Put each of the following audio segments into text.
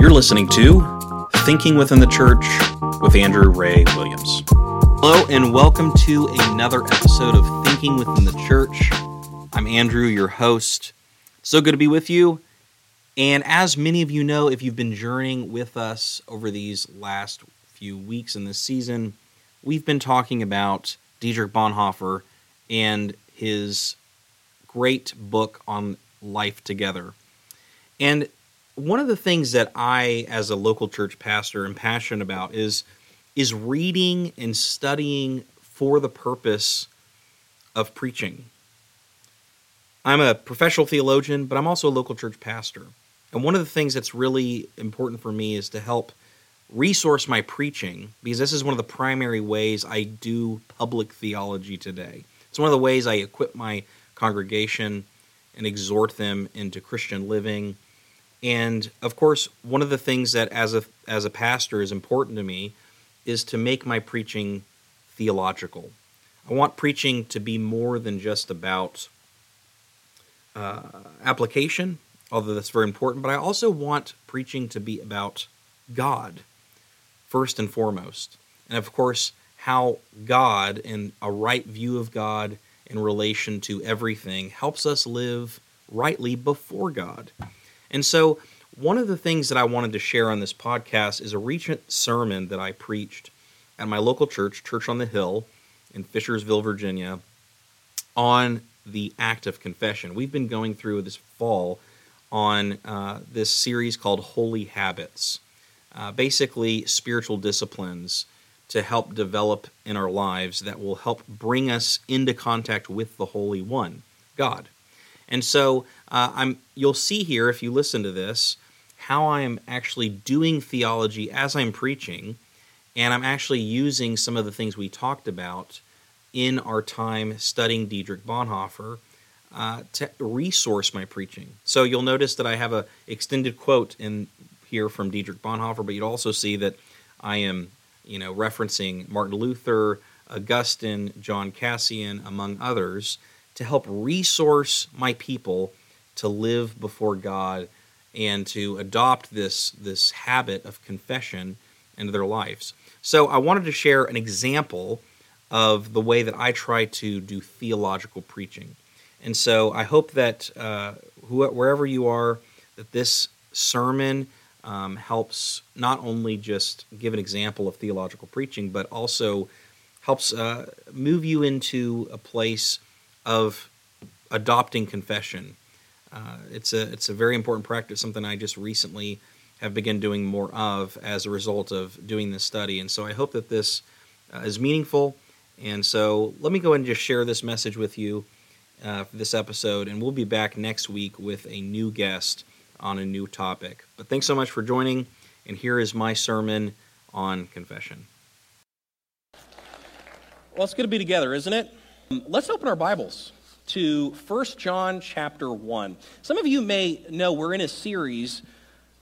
You're listening to Thinking Within the Church with Andrew Ray Williams. Hello, and welcome to another episode of Thinking Within the Church. I'm Andrew, your host. So good to be with you. And as many of you know, if you've been journeying with us over these last few weeks in this season, we've been talking about Dietrich Bonhoeffer and his great book on life together. And one of the things that I, as a local church pastor, am passionate about is is reading and studying for the purpose of preaching. I'm a professional theologian, but I'm also a local church pastor. And one of the things that's really important for me is to help resource my preaching because this is one of the primary ways I do public theology today. It's one of the ways I equip my congregation and exhort them into Christian living. And of course, one of the things that as a as a pastor is important to me is to make my preaching theological. I want preaching to be more than just about uh, application, although that's very important, but I also want preaching to be about God first and foremost. And of course, how God and a right view of God in relation to everything helps us live rightly before God. And so, one of the things that I wanted to share on this podcast is a recent sermon that I preached at my local church, Church on the Hill in Fishersville, Virginia, on the act of confession. We've been going through this fall on uh, this series called Holy Habits, uh, basically, spiritual disciplines to help develop in our lives that will help bring us into contact with the Holy One, God. And so uh, I'm, you'll see here, if you listen to this, how I am actually doing theology as I'm preaching, and I'm actually using some of the things we talked about in our time studying Dietrich Bonhoeffer uh, to resource my preaching. So you'll notice that I have a extended quote in here from Dietrich Bonhoeffer, but you'd also see that I am, you know, referencing Martin Luther, Augustine, John Cassian, among others, to help resource my people to live before God and to adopt this this habit of confession into their lives. So I wanted to share an example of the way that I try to do theological preaching. And so I hope that uh, wherever you are, that this sermon um, helps not only just give an example of theological preaching, but also helps uh, move you into a place of adopting confession. Uh, it's a it's a very important practice, something I just recently have begun doing more of as a result of doing this study. And so I hope that this uh, is meaningful. And so let me go ahead and just share this message with you uh, for this episode, and we'll be back next week with a new guest on a new topic. But thanks so much for joining, and here is my sermon on confession. Well, it's good to be together, isn't it? Let's open our Bibles to 1 John chapter 1. Some of you may know we're in a series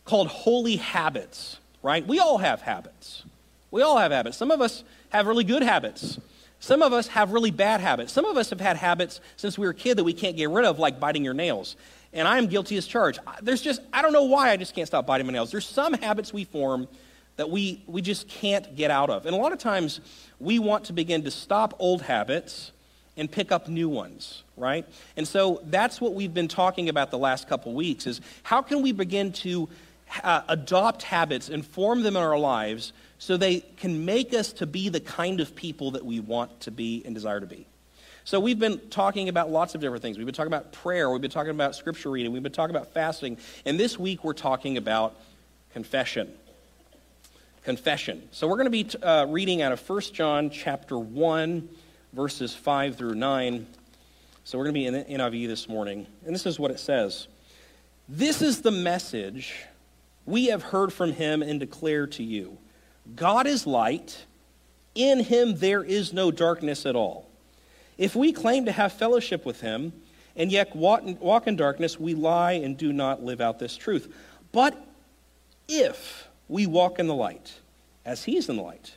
called Holy Habits, right? We all have habits. We all have habits. Some of us have really good habits. Some of us have really bad habits. Some of us have had habits since we were a kid that we can't get rid of, like biting your nails. And I am guilty as charged. There's just, I don't know why I just can't stop biting my nails. There's some habits we form that we, we just can't get out of. And a lot of times we want to begin to stop old habits and pick up new ones, right? And so that's what we've been talking about the last couple weeks is how can we begin to uh, adopt habits and form them in our lives so they can make us to be the kind of people that we want to be and desire to be. So we've been talking about lots of different things. We've been talking about prayer, we've been talking about scripture reading, we've been talking about fasting, and this week we're talking about confession. Confession. So we're going to be uh, reading out of 1 John chapter 1 verses 5 through 9. So we're going to be in the NIV this morning, and this is what it says. This is the message we have heard from him and declare to you God is light, in him there is no darkness at all. If we claim to have fellowship with him and yet walk in darkness, we lie and do not live out this truth. But if we walk in the light, as he is in the light,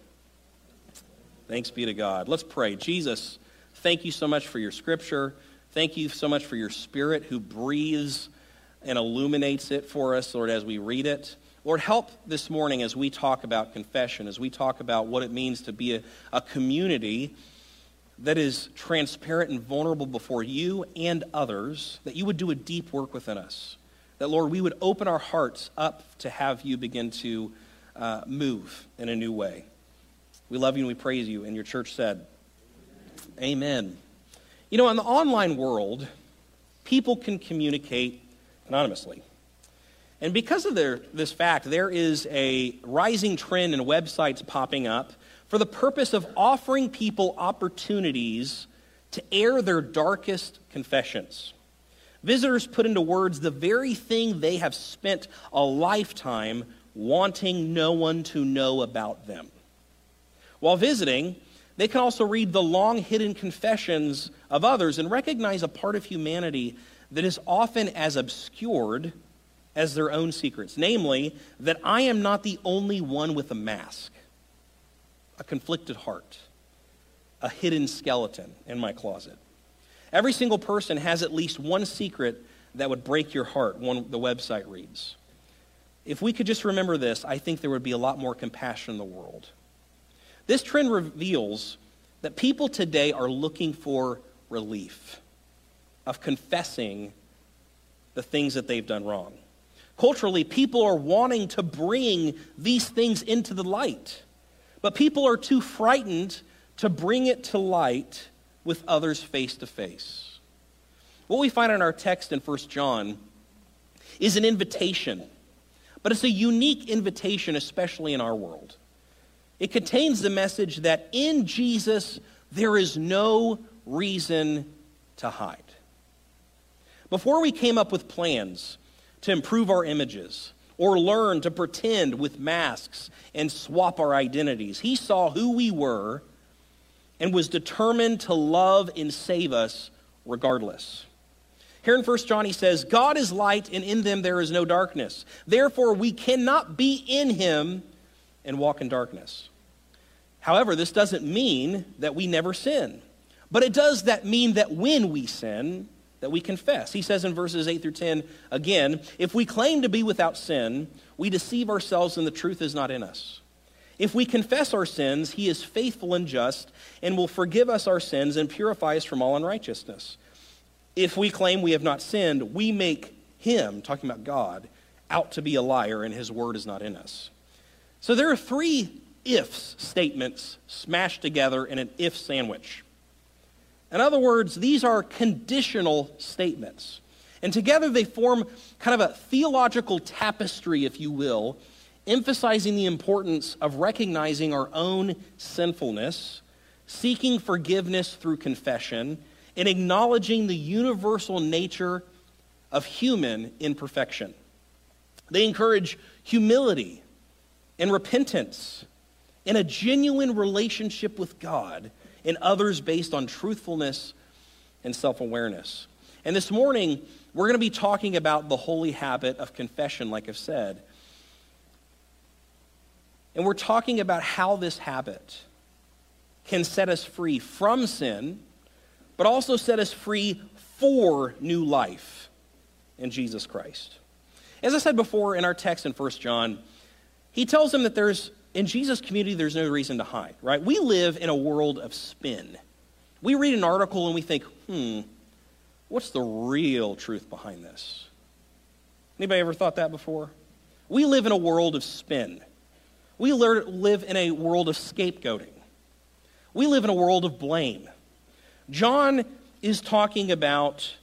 Thanks be to God. Let's pray. Jesus, thank you so much for your scripture. Thank you so much for your spirit who breathes and illuminates it for us, Lord, as we read it. Lord, help this morning as we talk about confession, as we talk about what it means to be a, a community that is transparent and vulnerable before you and others, that you would do a deep work within us. That, Lord, we would open our hearts up to have you begin to uh, move in a new way. We love you and we praise you. And your church said, Amen. You know, in the online world, people can communicate anonymously. And because of their, this fact, there is a rising trend in websites popping up for the purpose of offering people opportunities to air their darkest confessions. Visitors put into words the very thing they have spent a lifetime wanting no one to know about them. While visiting, they can also read the long hidden confessions of others and recognize a part of humanity that is often as obscured as their own secrets, namely, that I am not the only one with a mask a conflicted heart, a hidden skeleton in my closet. Every single person has at least one secret that would break your heart, one the website reads. If we could just remember this, I think there would be a lot more compassion in the world. This trend reveals that people today are looking for relief of confessing the things that they've done wrong. Culturally, people are wanting to bring these things into the light. But people are too frightened to bring it to light with others face to face. What we find in our text in 1 John is an invitation, but it's a unique invitation, especially in our world. It contains the message that in Jesus there is no reason to hide. Before we came up with plans to improve our images, or learn to pretend with masks and swap our identities. He saw who we were and was determined to love and save us regardless. Here in 1 John, he says, God is light, and in them there is no darkness. Therefore, we cannot be in him and walk in darkness. However, this doesn't mean that we never sin. But it does that mean that when we sin, that we confess. He says in verses 8 through 10 again, if we claim to be without sin, we deceive ourselves and the truth is not in us. If we confess our sins, he is faithful and just and will forgive us our sins and purify us from all unrighteousness. If we claim we have not sinned, we make him, talking about God, out to be a liar and his word is not in us. So there are three ifs statements smashed together in an if sandwich. In other words, these are conditional statements. And together they form kind of a theological tapestry, if you will, emphasizing the importance of recognizing our own sinfulness, seeking forgiveness through confession, and acknowledging the universal nature of human imperfection. They encourage humility and repentance and a genuine relationship with God and others based on truthfulness and self awareness. And this morning, we're going to be talking about the holy habit of confession, like I've said. And we're talking about how this habit can set us free from sin, but also set us free for new life in Jesus Christ. As I said before in our text in 1 John, he tells them that there's in Jesus' community, there's no reason to hide, right? We live in a world of spin. We read an article and we think, hmm, what's the real truth behind this? Anybody ever thought that before? We live in a world of spin. We live in a world of scapegoating. We live in a world of blame. John is talking about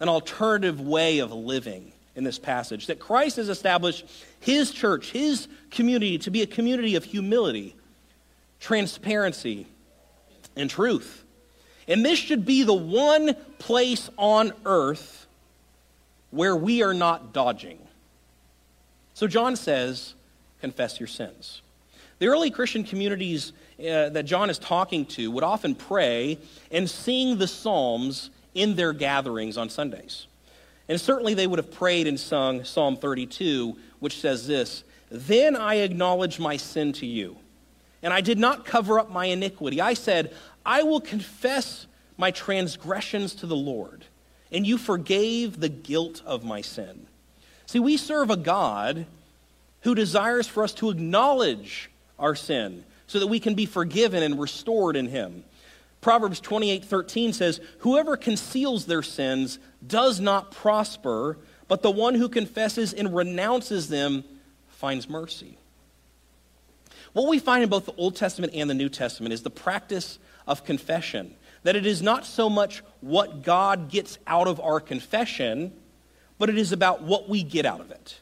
an alternative way of living in this passage that Christ has established his church, his community, to be a community of humility, transparency, and truth. And this should be the one place on earth where we are not dodging. So John says, confess your sins. The early Christian communities uh, that John is talking to would often pray and sing the Psalms in their gatherings on Sundays. And certainly they would have prayed and sung Psalm 32, which says this Then I acknowledge my sin to you, and I did not cover up my iniquity. I said, I will confess my transgressions to the Lord, and you forgave the guilt of my sin. See, we serve a God who desires for us to acknowledge our sin so that we can be forgiven and restored in him. Proverbs 28:13 says, "Whoever conceals their sins does not prosper, but the one who confesses and renounces them finds mercy." What we find in both the Old Testament and the New Testament is the practice of confession. That it is not so much what God gets out of our confession, but it is about what we get out of it.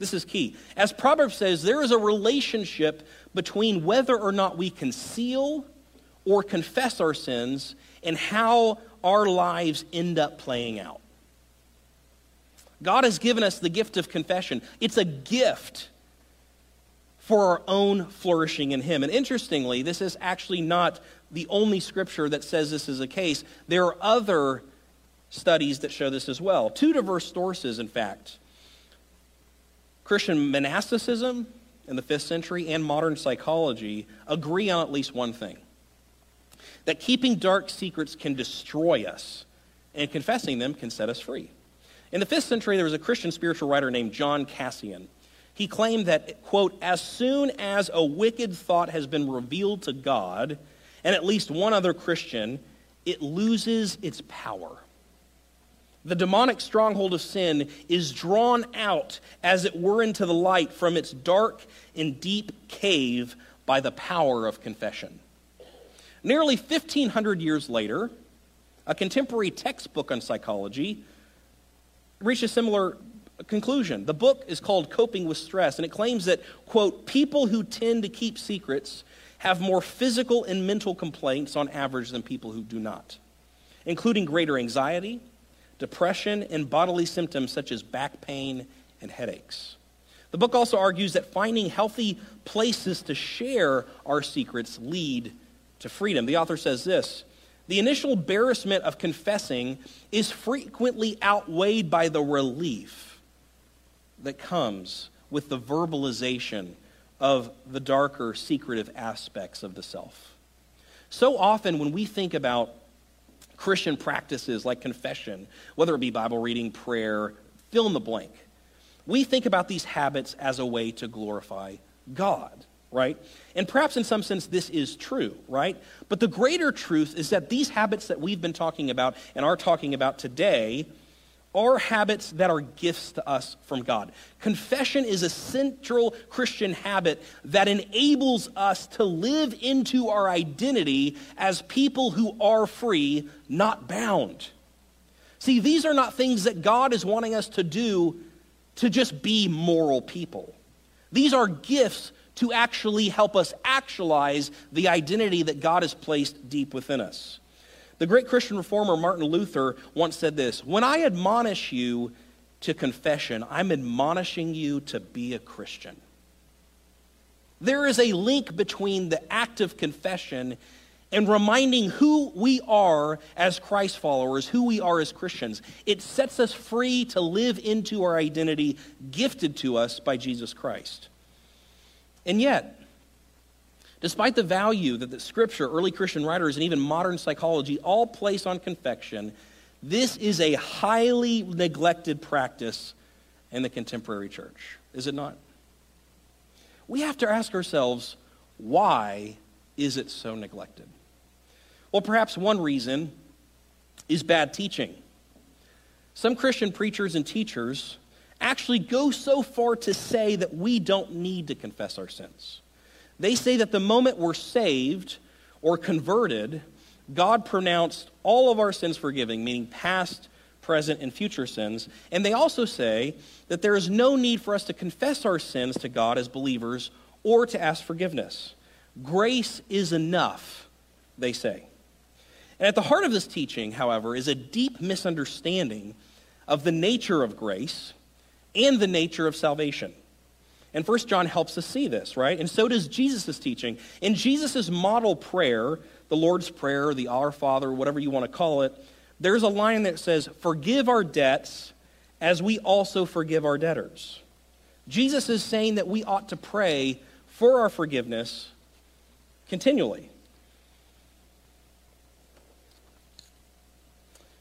This is key. As Proverbs says, there is a relationship between whether or not we conceal or confess our sins and how our lives end up playing out. God has given us the gift of confession. It's a gift for our own flourishing in Him. And interestingly, this is actually not the only scripture that says this is a case. There are other studies that show this as well. Two diverse sources, in fact. Christian monasticism in the fifth century and modern psychology agree on at least one thing that keeping dark secrets can destroy us, and confessing them can set us free. In the fifth century, there was a Christian spiritual writer named John Cassian. He claimed that, quote, as soon as a wicked thought has been revealed to God and at least one other Christian, it loses its power. The demonic stronghold of sin is drawn out, as it were, into the light from its dark and deep cave by the power of confession. Nearly 1,500 years later, a contemporary textbook on psychology reached a similar conclusion. The book is called Coping with Stress, and it claims that, quote, people who tend to keep secrets have more physical and mental complaints on average than people who do not, including greater anxiety, depression, and bodily symptoms such as back pain and headaches. The book also argues that finding healthy places to share our secrets lead to freedom. The author says this The initial embarrassment of confessing is frequently outweighed by the relief that comes with the verbalization of the darker, secretive aspects of the self. So often, when we think about Christian practices like confession, whether it be Bible reading, prayer, fill in the blank. We think about these habits as a way to glorify God, right? And perhaps in some sense this is true, right? But the greater truth is that these habits that we've been talking about and are talking about today are habits that are gifts to us from God. Confession is a central Christian habit that enables us to live into our identity as people who are free, not bound. See, these are not things that God is wanting us to do to just be moral people. These are gifts to actually help us actualize the identity that God has placed deep within us. The great Christian reformer Martin Luther once said this When I admonish you to confession, I'm admonishing you to be a Christian. There is a link between the act of confession and reminding who we are as Christ followers, who we are as Christians. It sets us free to live into our identity gifted to us by Jesus Christ. And yet, Despite the value that the scripture, early Christian writers, and even modern psychology all place on confession, this is a highly neglected practice in the contemporary church, is it not? We have to ask ourselves, why is it so neglected? Well, perhaps one reason is bad teaching. Some Christian preachers and teachers actually go so far to say that we don't need to confess our sins. They say that the moment we're saved or converted, God pronounced all of our sins forgiving, meaning past, present, and future sins. And they also say that there is no need for us to confess our sins to God as believers or to ask forgiveness. Grace is enough, they say. And at the heart of this teaching, however, is a deep misunderstanding of the nature of grace and the nature of salvation. And First John helps us see this, right? And so does Jesus' teaching. In Jesus' model prayer, the Lord's Prayer, the Our Father, whatever you want to call it, there's a line that says, Forgive our debts as we also forgive our debtors. Jesus is saying that we ought to pray for our forgiveness continually.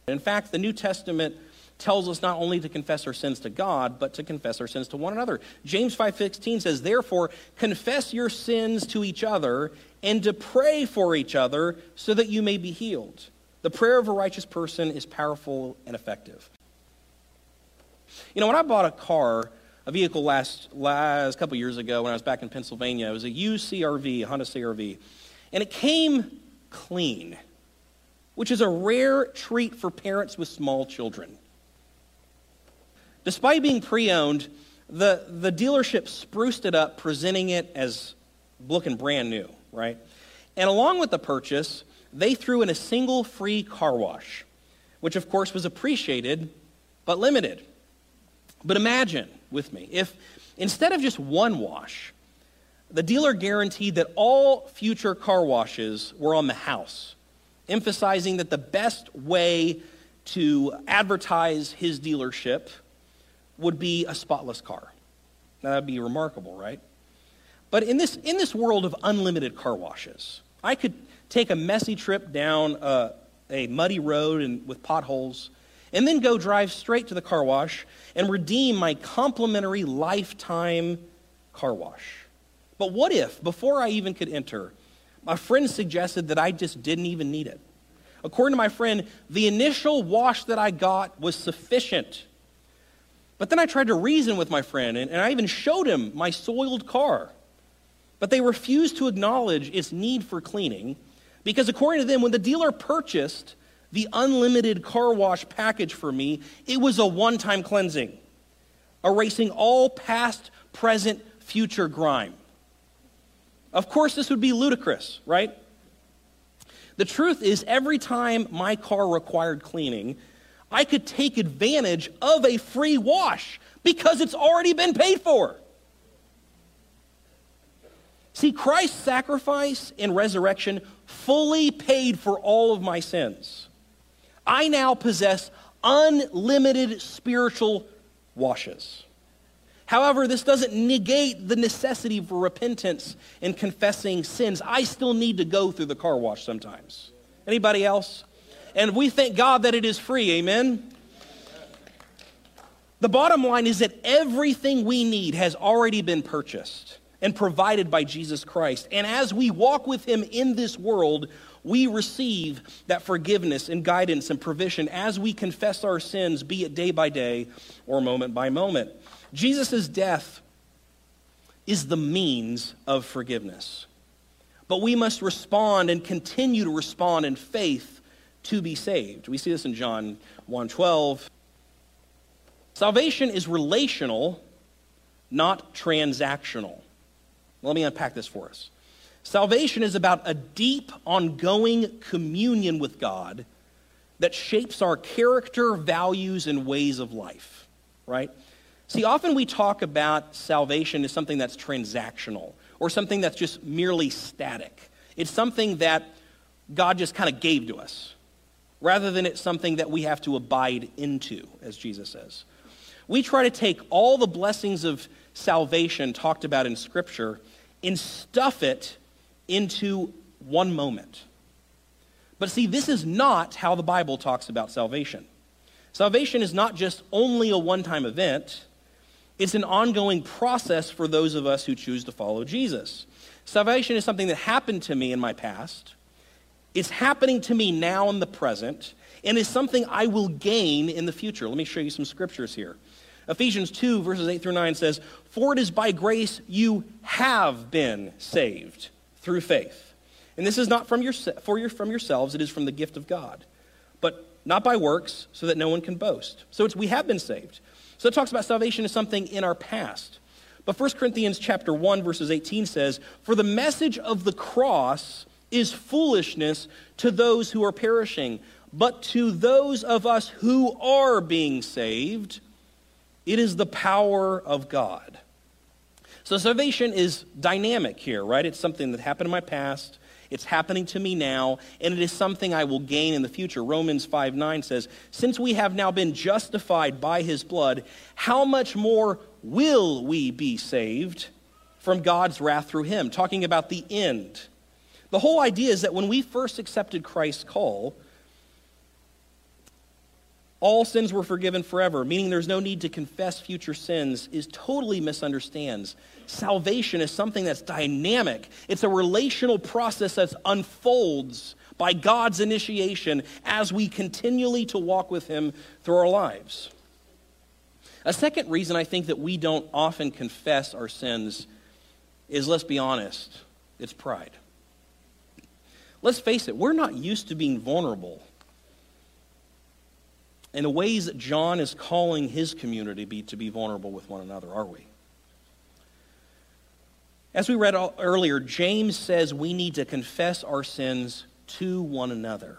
In fact, the New Testament tells us not only to confess our sins to God, but to confess our sins to one another. James 5:16 says, "Therefore, confess your sins to each other and to pray for each other so that you may be healed." The prayer of a righteous person is powerful and effective. You know, when I bought a car, a vehicle last last couple years ago when I was back in Pennsylvania, it was a used CRV, a Honda CRV, and it came clean, which is a rare treat for parents with small children. Despite being pre owned, the, the dealership spruced it up, presenting it as looking brand new, right? And along with the purchase, they threw in a single free car wash, which of course was appreciated but limited. But imagine with me if instead of just one wash, the dealer guaranteed that all future car washes were on the house, emphasizing that the best way to advertise his dealership would be a spotless car. Now, that'd be remarkable, right? But in this, in this world of unlimited car washes, I could take a messy trip down a, a muddy road and, with potholes, and then go drive straight to the car wash and redeem my complimentary lifetime car wash. But what if, before I even could enter, my friend suggested that I just didn't even need it? According to my friend, the initial wash that I got was sufficient but then I tried to reason with my friend, and, and I even showed him my soiled car. But they refused to acknowledge its need for cleaning because, according to them, when the dealer purchased the unlimited car wash package for me, it was a one time cleansing, erasing all past, present, future grime. Of course, this would be ludicrous, right? The truth is, every time my car required cleaning, I could take advantage of a free wash because it's already been paid for. See, Christ's sacrifice and resurrection fully paid for all of my sins. I now possess unlimited spiritual washes. However, this doesn't negate the necessity for repentance and confessing sins. I still need to go through the car wash sometimes. Anybody else? And we thank God that it is free. Amen. The bottom line is that everything we need has already been purchased and provided by Jesus Christ. And as we walk with Him in this world, we receive that forgiveness and guidance and provision as we confess our sins, be it day by day or moment by moment. Jesus' death is the means of forgiveness. But we must respond and continue to respond in faith to be saved. We see this in John 1:12. Salvation is relational, not transactional. Let me unpack this for us. Salvation is about a deep, ongoing communion with God that shapes our character, values, and ways of life, right? See, often we talk about salvation as something that's transactional or something that's just merely static. It's something that God just kind of gave to us rather than it's something that we have to abide into, as Jesus says. We try to take all the blessings of salvation talked about in Scripture and stuff it into one moment. But see, this is not how the Bible talks about salvation. Salvation is not just only a one time event, it's an ongoing process for those of us who choose to follow Jesus. Salvation is something that happened to me in my past is happening to me now in the present and is something I will gain in the future. Let me show you some scriptures here. Ephesians 2, verses 8 through 9 says, For it is by grace you have been saved through faith. And this is not from, your, for your, from yourselves, it is from the gift of God. But not by works, so that no one can boast. So it's we have been saved. So it talks about salvation as something in our past. But 1 Corinthians chapter 1, verses 18 says, For the message of the cross is foolishness to those who are perishing, but to those of us who are being saved, it is the power of God. So salvation is dynamic here, right? It's something that happened in my past. It's happening to me now, and it is something I will gain in the future. Romans 5 9 says, Since we have now been justified by his blood, how much more will we be saved from God's wrath through him? Talking about the end. The whole idea is that when we first accepted Christ's call, all sins were forgiven forever, meaning there's no need to confess future sins, is totally misunderstands. Salvation is something that's dynamic, it's a relational process that unfolds by God's initiation as we continually to walk with Him through our lives. A second reason I think that we don't often confess our sins is, let's be honest, it's pride. Let's face it, we're not used to being vulnerable in the ways that John is calling his community be, to be vulnerable with one another, are we? As we read earlier, James says we need to confess our sins to one another.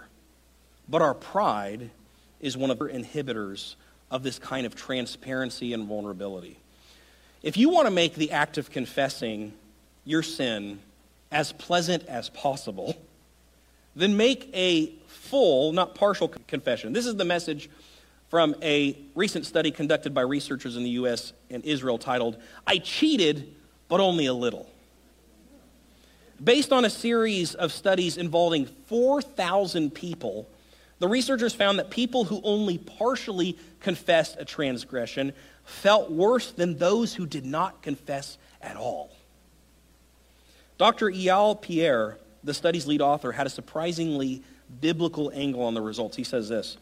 But our pride is one of the inhibitors of this kind of transparency and vulnerability. If you want to make the act of confessing your sin as pleasant as possible, then make a full, not partial confession. This is the message from a recent study conducted by researchers in the U.S. and Israel titled, I Cheated, but Only a Little. Based on a series of studies involving 4,000 people, the researchers found that people who only partially confessed a transgression felt worse than those who did not confess at all. Dr. Eyal Peer, the study's lead author, had a surprisingly biblical angle on the results. He says this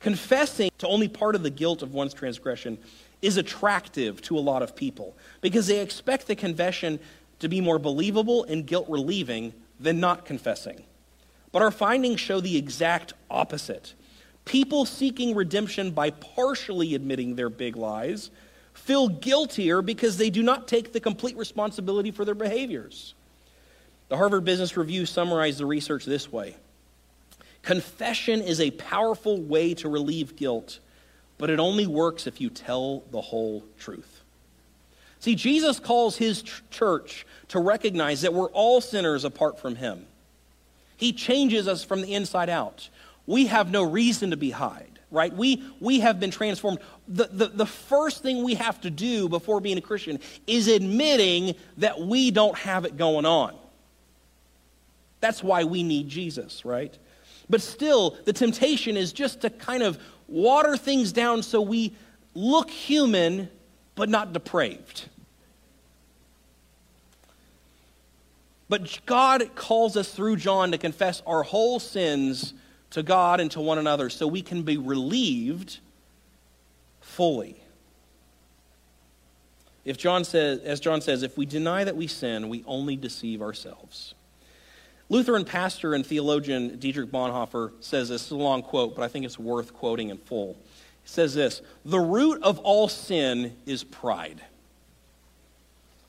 Confessing to only part of the guilt of one's transgression is attractive to a lot of people because they expect the confession to be more believable and guilt relieving than not confessing. But our findings show the exact opposite. People seeking redemption by partially admitting their big lies feel guiltier because they do not take the complete responsibility for their behaviors. The Harvard Business Review summarized the research this way Confession is a powerful way to relieve guilt, but it only works if you tell the whole truth. See, Jesus calls his church to recognize that we're all sinners apart from him. He changes us from the inside out. We have no reason to be hide, right? We, we have been transformed. The, the, the first thing we have to do before being a Christian is admitting that we don't have it going on. That's why we need Jesus, right? But still, the temptation is just to kind of water things down so we look human but not depraved. But God calls us through John to confess our whole sins to God and to one another so we can be relieved fully. If John says, as John says, if we deny that we sin, we only deceive ourselves. Lutheran pastor and theologian Dietrich Bonhoeffer says this, is a long quote, but I think it's worth quoting in full. He says this The root of all sin is pride.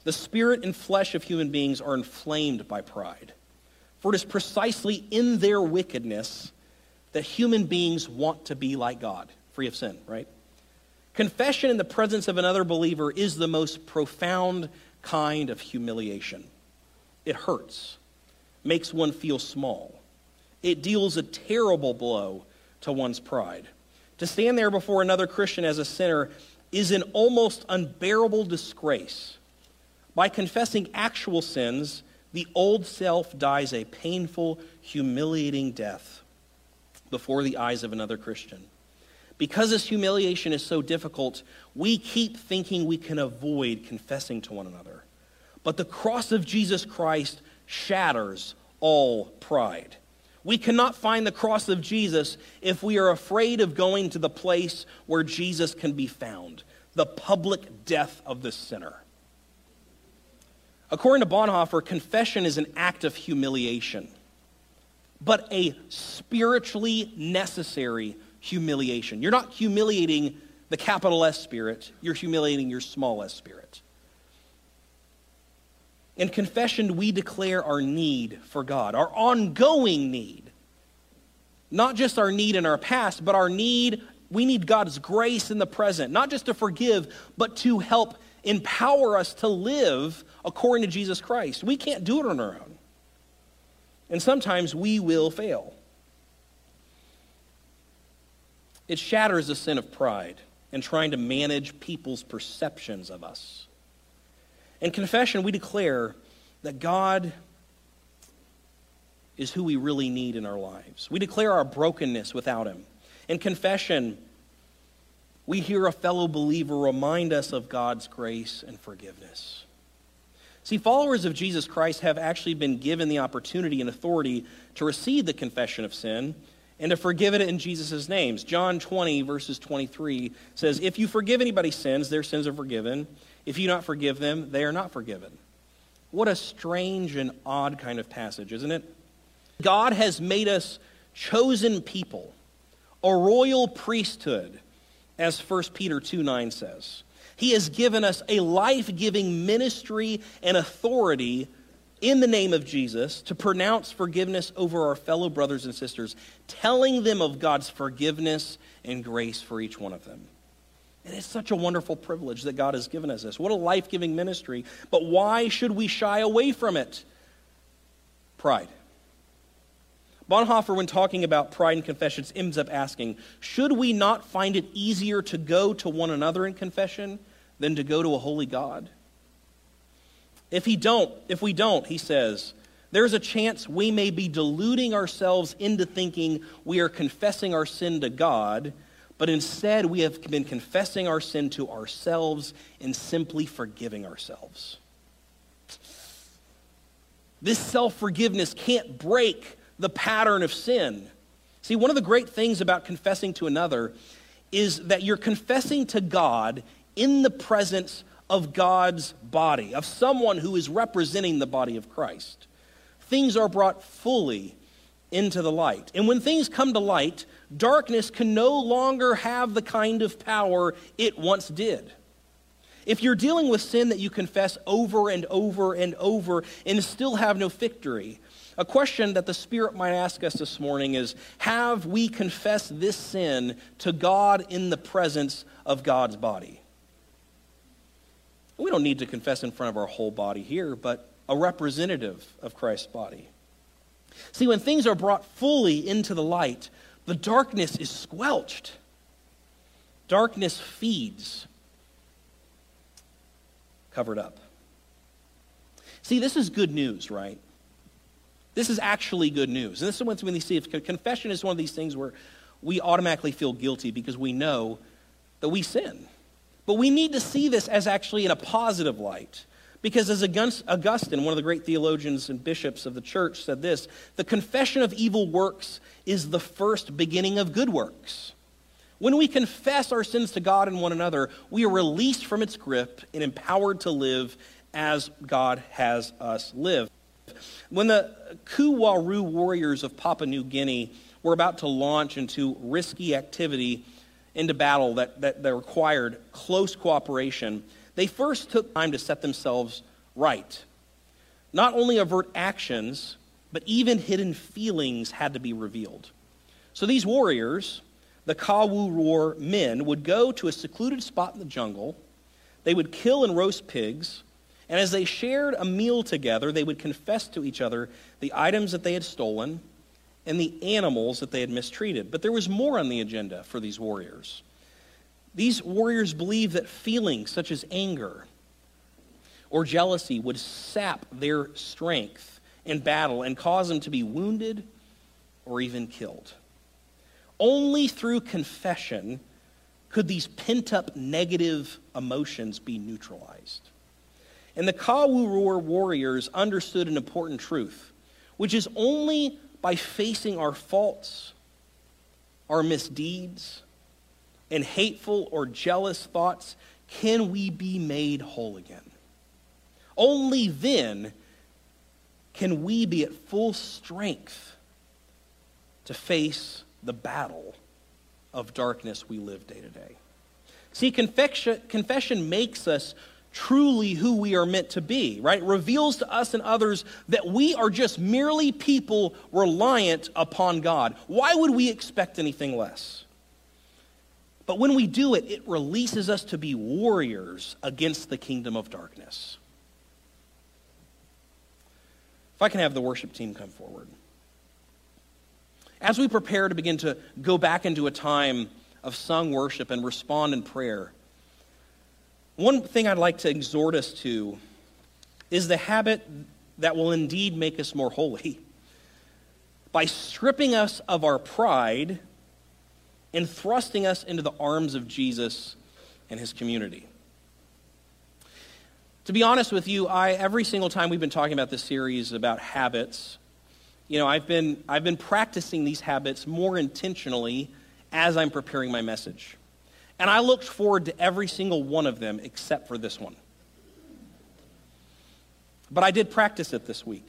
The spirit and flesh of human beings are inflamed by pride. For it is precisely in their wickedness that human beings want to be like God, free of sin, right? Confession in the presence of another believer is the most profound kind of humiliation. It hurts makes one feel small. It deals a terrible blow to one's pride. To stand there before another Christian as a sinner is an almost unbearable disgrace. By confessing actual sins, the old self dies a painful, humiliating death before the eyes of another Christian. Because this humiliation is so difficult, we keep thinking we can avoid confessing to one another. But the cross of Jesus Christ shatters all pride. We cannot find the cross of Jesus if we are afraid of going to the place where Jesus can be found the public death of the sinner. According to Bonhoeffer, confession is an act of humiliation, but a spiritually necessary humiliation. You're not humiliating the capital S spirit, you're humiliating your small s spirit. In confession, we declare our need for God, our ongoing need. Not just our need in our past, but our need, we need God's grace in the present, not just to forgive, but to help empower us to live according to Jesus Christ. We can't do it on our own. And sometimes we will fail. It shatters the sin of pride and trying to manage people's perceptions of us. In confession, we declare that God is who we really need in our lives. We declare our brokenness without Him. In confession, we hear a fellow believer remind us of God's grace and forgiveness. See, followers of Jesus Christ have actually been given the opportunity and authority to receive the confession of sin and to forgive it in Jesus' names. John 20, verses 23 says, If you forgive anybody's sins, their sins are forgiven. If you not forgive them, they are not forgiven. What a strange and odd kind of passage, isn't it? God has made us chosen people, a royal priesthood, as 1 Peter 2 9 says. He has given us a life giving ministry and authority in the name of Jesus to pronounce forgiveness over our fellow brothers and sisters, telling them of God's forgiveness and grace for each one of them. And it's such a wonderful privilege that God has given us this. What a life giving ministry. But why should we shy away from it? Pride. Bonhoeffer, when talking about pride and confessions, ends up asking Should we not find it easier to go to one another in confession than to go to a holy God? If he don't, if we don't, he says, there's a chance we may be deluding ourselves into thinking we are confessing our sin to God, but instead we have been confessing our sin to ourselves and simply forgiving ourselves. This self forgiveness can't break the pattern of sin. See, one of the great things about confessing to another is that you're confessing to God in the presence of God's body, of someone who is representing the body of Christ. Things are brought fully into the light. And when things come to light, darkness can no longer have the kind of power it once did. If you're dealing with sin that you confess over and over and over and still have no victory, a question that the Spirit might ask us this morning is Have we confessed this sin to God in the presence of God's body? We don't need to confess in front of our whole body here, but a representative of Christ's body. See, when things are brought fully into the light, the darkness is squelched. Darkness feeds, covered up. See, this is good news, right? This is actually good news. And this is when we see if confession is one of these things where we automatically feel guilty because we know that we sin. But we need to see this as actually in a positive light. Because as Augustine, one of the great theologians and bishops of the church, said this the confession of evil works is the first beginning of good works. When we confess our sins to God and one another, we are released from its grip and empowered to live as God has us live. When the Kuwaru warriors of Papua New Guinea were about to launch into risky activity, into battle that, that, that required close cooperation, they first took time to set themselves right. Not only avert actions, but even hidden feelings had to be revealed. So these warriors, the Kawuror men, would go to a secluded spot in the jungle. They would kill and roast pigs. And as they shared a meal together, they would confess to each other the items that they had stolen and the animals that they had mistreated. But there was more on the agenda for these warriors. These warriors believed that feelings such as anger or jealousy would sap their strength in battle and cause them to be wounded or even killed. Only through confession could these pent up negative emotions be neutralized. And the Kawuror warriors understood an important truth, which is only by facing our faults, our misdeeds, and hateful or jealous thoughts can we be made whole again. Only then can we be at full strength to face the battle of darkness we live day to day. See, confession, confession makes us truly who we are meant to be, right? reveals to us and others that we are just merely people reliant upon God. Why would we expect anything less? But when we do it, it releases us to be warriors against the kingdom of darkness. If I can have the worship team come forward. As we prepare to begin to go back into a time of sung worship and respond in prayer, one thing I'd like to exhort us to is the habit that will indeed make us more holy. By stripping us of our pride and thrusting us into the arms of Jesus and his community. To be honest with you, I every single time we've been talking about this series about habits, you know, I've been I've been practicing these habits more intentionally as I'm preparing my message. And I looked forward to every single one of them except for this one. But I did practice it this week.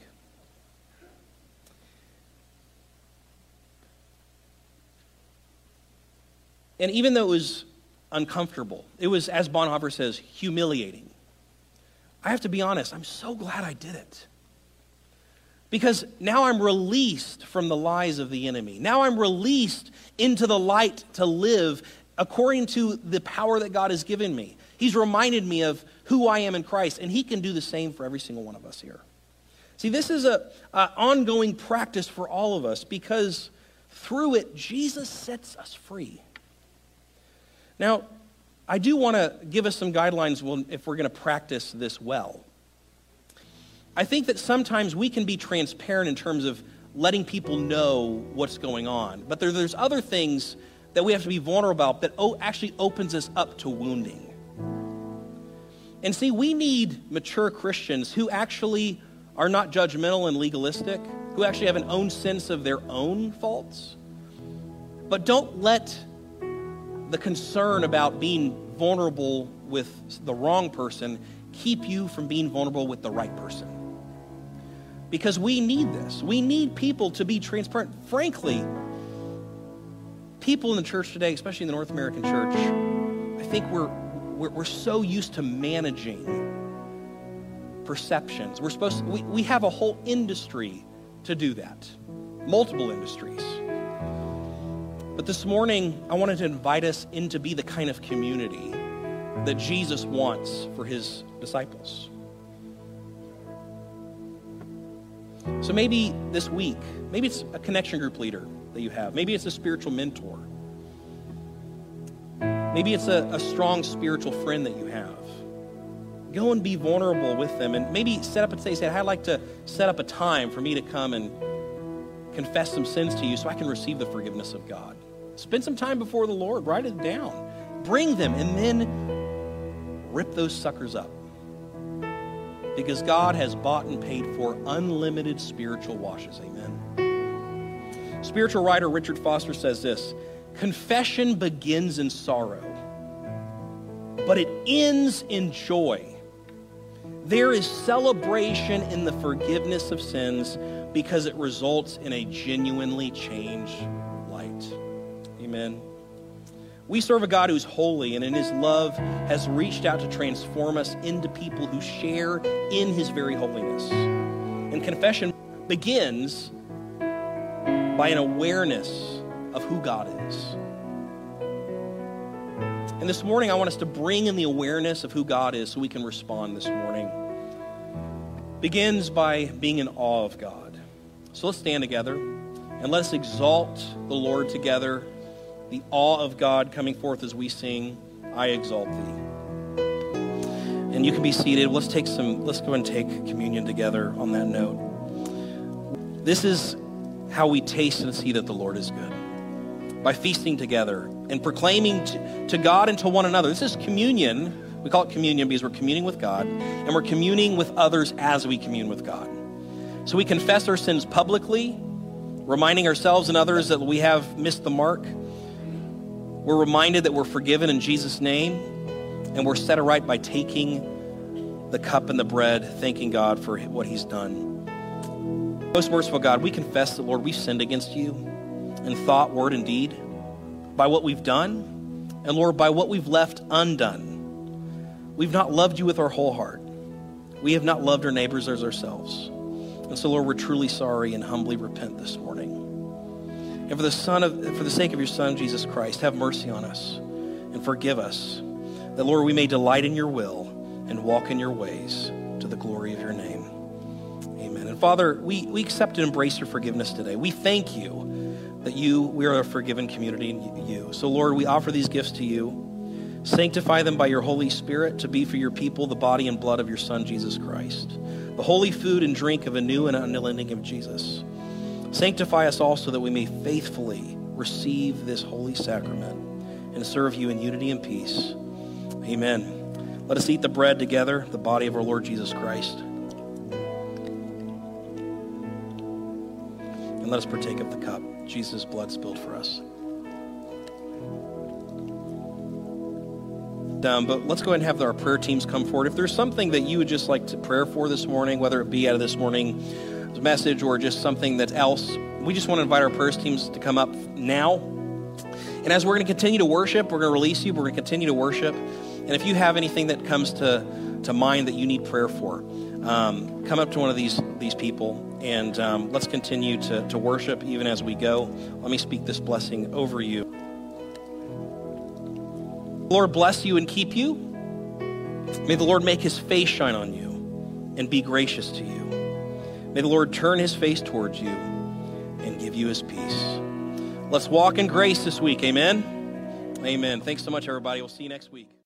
And even though it was uncomfortable, it was, as Bonhoeffer says, humiliating. I have to be honest, I'm so glad I did it. Because now I'm released from the lies of the enemy. Now I'm released into the light to live according to the power that God has given me. He's reminded me of who I am in Christ, and He can do the same for every single one of us here. See, this is an ongoing practice for all of us because through it, Jesus sets us free. Now, I do want to give us some guidelines if we're going to practice this well. I think that sometimes we can be transparent in terms of letting people know what's going on, but there, there's other things that we have to be vulnerable about that oh, actually opens us up to wounding. And see, we need mature Christians who actually are not judgmental and legalistic, who actually have an own sense of their own faults, but don't let the concern about being vulnerable with the wrong person keep you from being vulnerable with the right person. Because we need this. We need people to be transparent. Frankly, people in the church today, especially in the North American church, I think we're, we're, we're so used to managing perceptions. We're supposed to, we, we have a whole industry to do that, multiple industries. But this morning, I wanted to invite us in to be the kind of community that Jesus wants for his disciples. So maybe this week, maybe it's a connection group leader that you have, maybe it's a spiritual mentor, maybe it's a, a strong spiritual friend that you have. Go and be vulnerable with them and maybe set up and say, I'd like to set up a time for me to come and confess some sins to you so I can receive the forgiveness of God. Spend some time before the Lord, write it down, bring them, and then rip those suckers up. Because God has bought and paid for unlimited spiritual washes. Amen. Spiritual writer Richard Foster says this Confession begins in sorrow, but it ends in joy. There is celebration in the forgiveness of sins because it results in a genuinely changed Amen. We serve a God who's holy and in his love has reached out to transform us into people who share in his very holiness. And confession begins by an awareness of who God is. And this morning, I want us to bring in the awareness of who God is so we can respond this morning. Begins by being in awe of God. So let's stand together and let's exalt the Lord together the awe of God coming forth as we sing, I exalt thee. And you can be seated. Let's take some, let's go and take communion together on that note. This is how we taste and see that the Lord is good. By feasting together and proclaiming to, to God and to one another. This is communion. We call it communion because we're communing with God and we're communing with others as we commune with God. So we confess our sins publicly, reminding ourselves and others that we have missed the mark we're reminded that we're forgiven in Jesus' name, and we're set aright by taking the cup and the bread, thanking God for what He's done. Most merciful God, we confess that, Lord, we've sinned against you in thought, word, and deed by what we've done, and Lord, by what we've left undone. We've not loved you with our whole heart. We have not loved our neighbors as ourselves. And so, Lord, we're truly sorry and humbly repent this morning. And for the, son of, for the sake of your Son, Jesus Christ, have mercy on us. and forgive us, that, Lord, we may delight in your will and walk in your ways to the glory of your name. Amen. And Father, we, we accept and embrace your forgiveness today. We thank you that you, we are a forgiven community in you. So, Lord, we offer these gifts to you. Sanctify them by your Holy Spirit to be for your people the body and blood of your Son, Jesus Christ, the holy food and drink of a new and unending of Jesus. Sanctify us also that we may faithfully receive this holy sacrament and serve you in unity and peace. Amen. Let us eat the bread together, the body of our Lord Jesus Christ. And let us partake of the cup, Jesus' blood spilled for us. Um, but let's go ahead and have our prayer teams come forward. If there's something that you would just like to pray for this morning, whether it be out of this morning's message or just something that's else, we just want to invite our prayer teams to come up now. And as we're going to continue to worship, we're going to release you. We're going to continue to worship. And if you have anything that comes to, to mind that you need prayer for, um, come up to one of these, these people and um, let's continue to, to worship even as we go. Let me speak this blessing over you. Lord bless you and keep you. May the Lord make his face shine on you and be gracious to you. May the Lord turn his face towards you and give you his peace. Let's walk in grace this week. Amen. Amen. Thanks so much, everybody. We'll see you next week.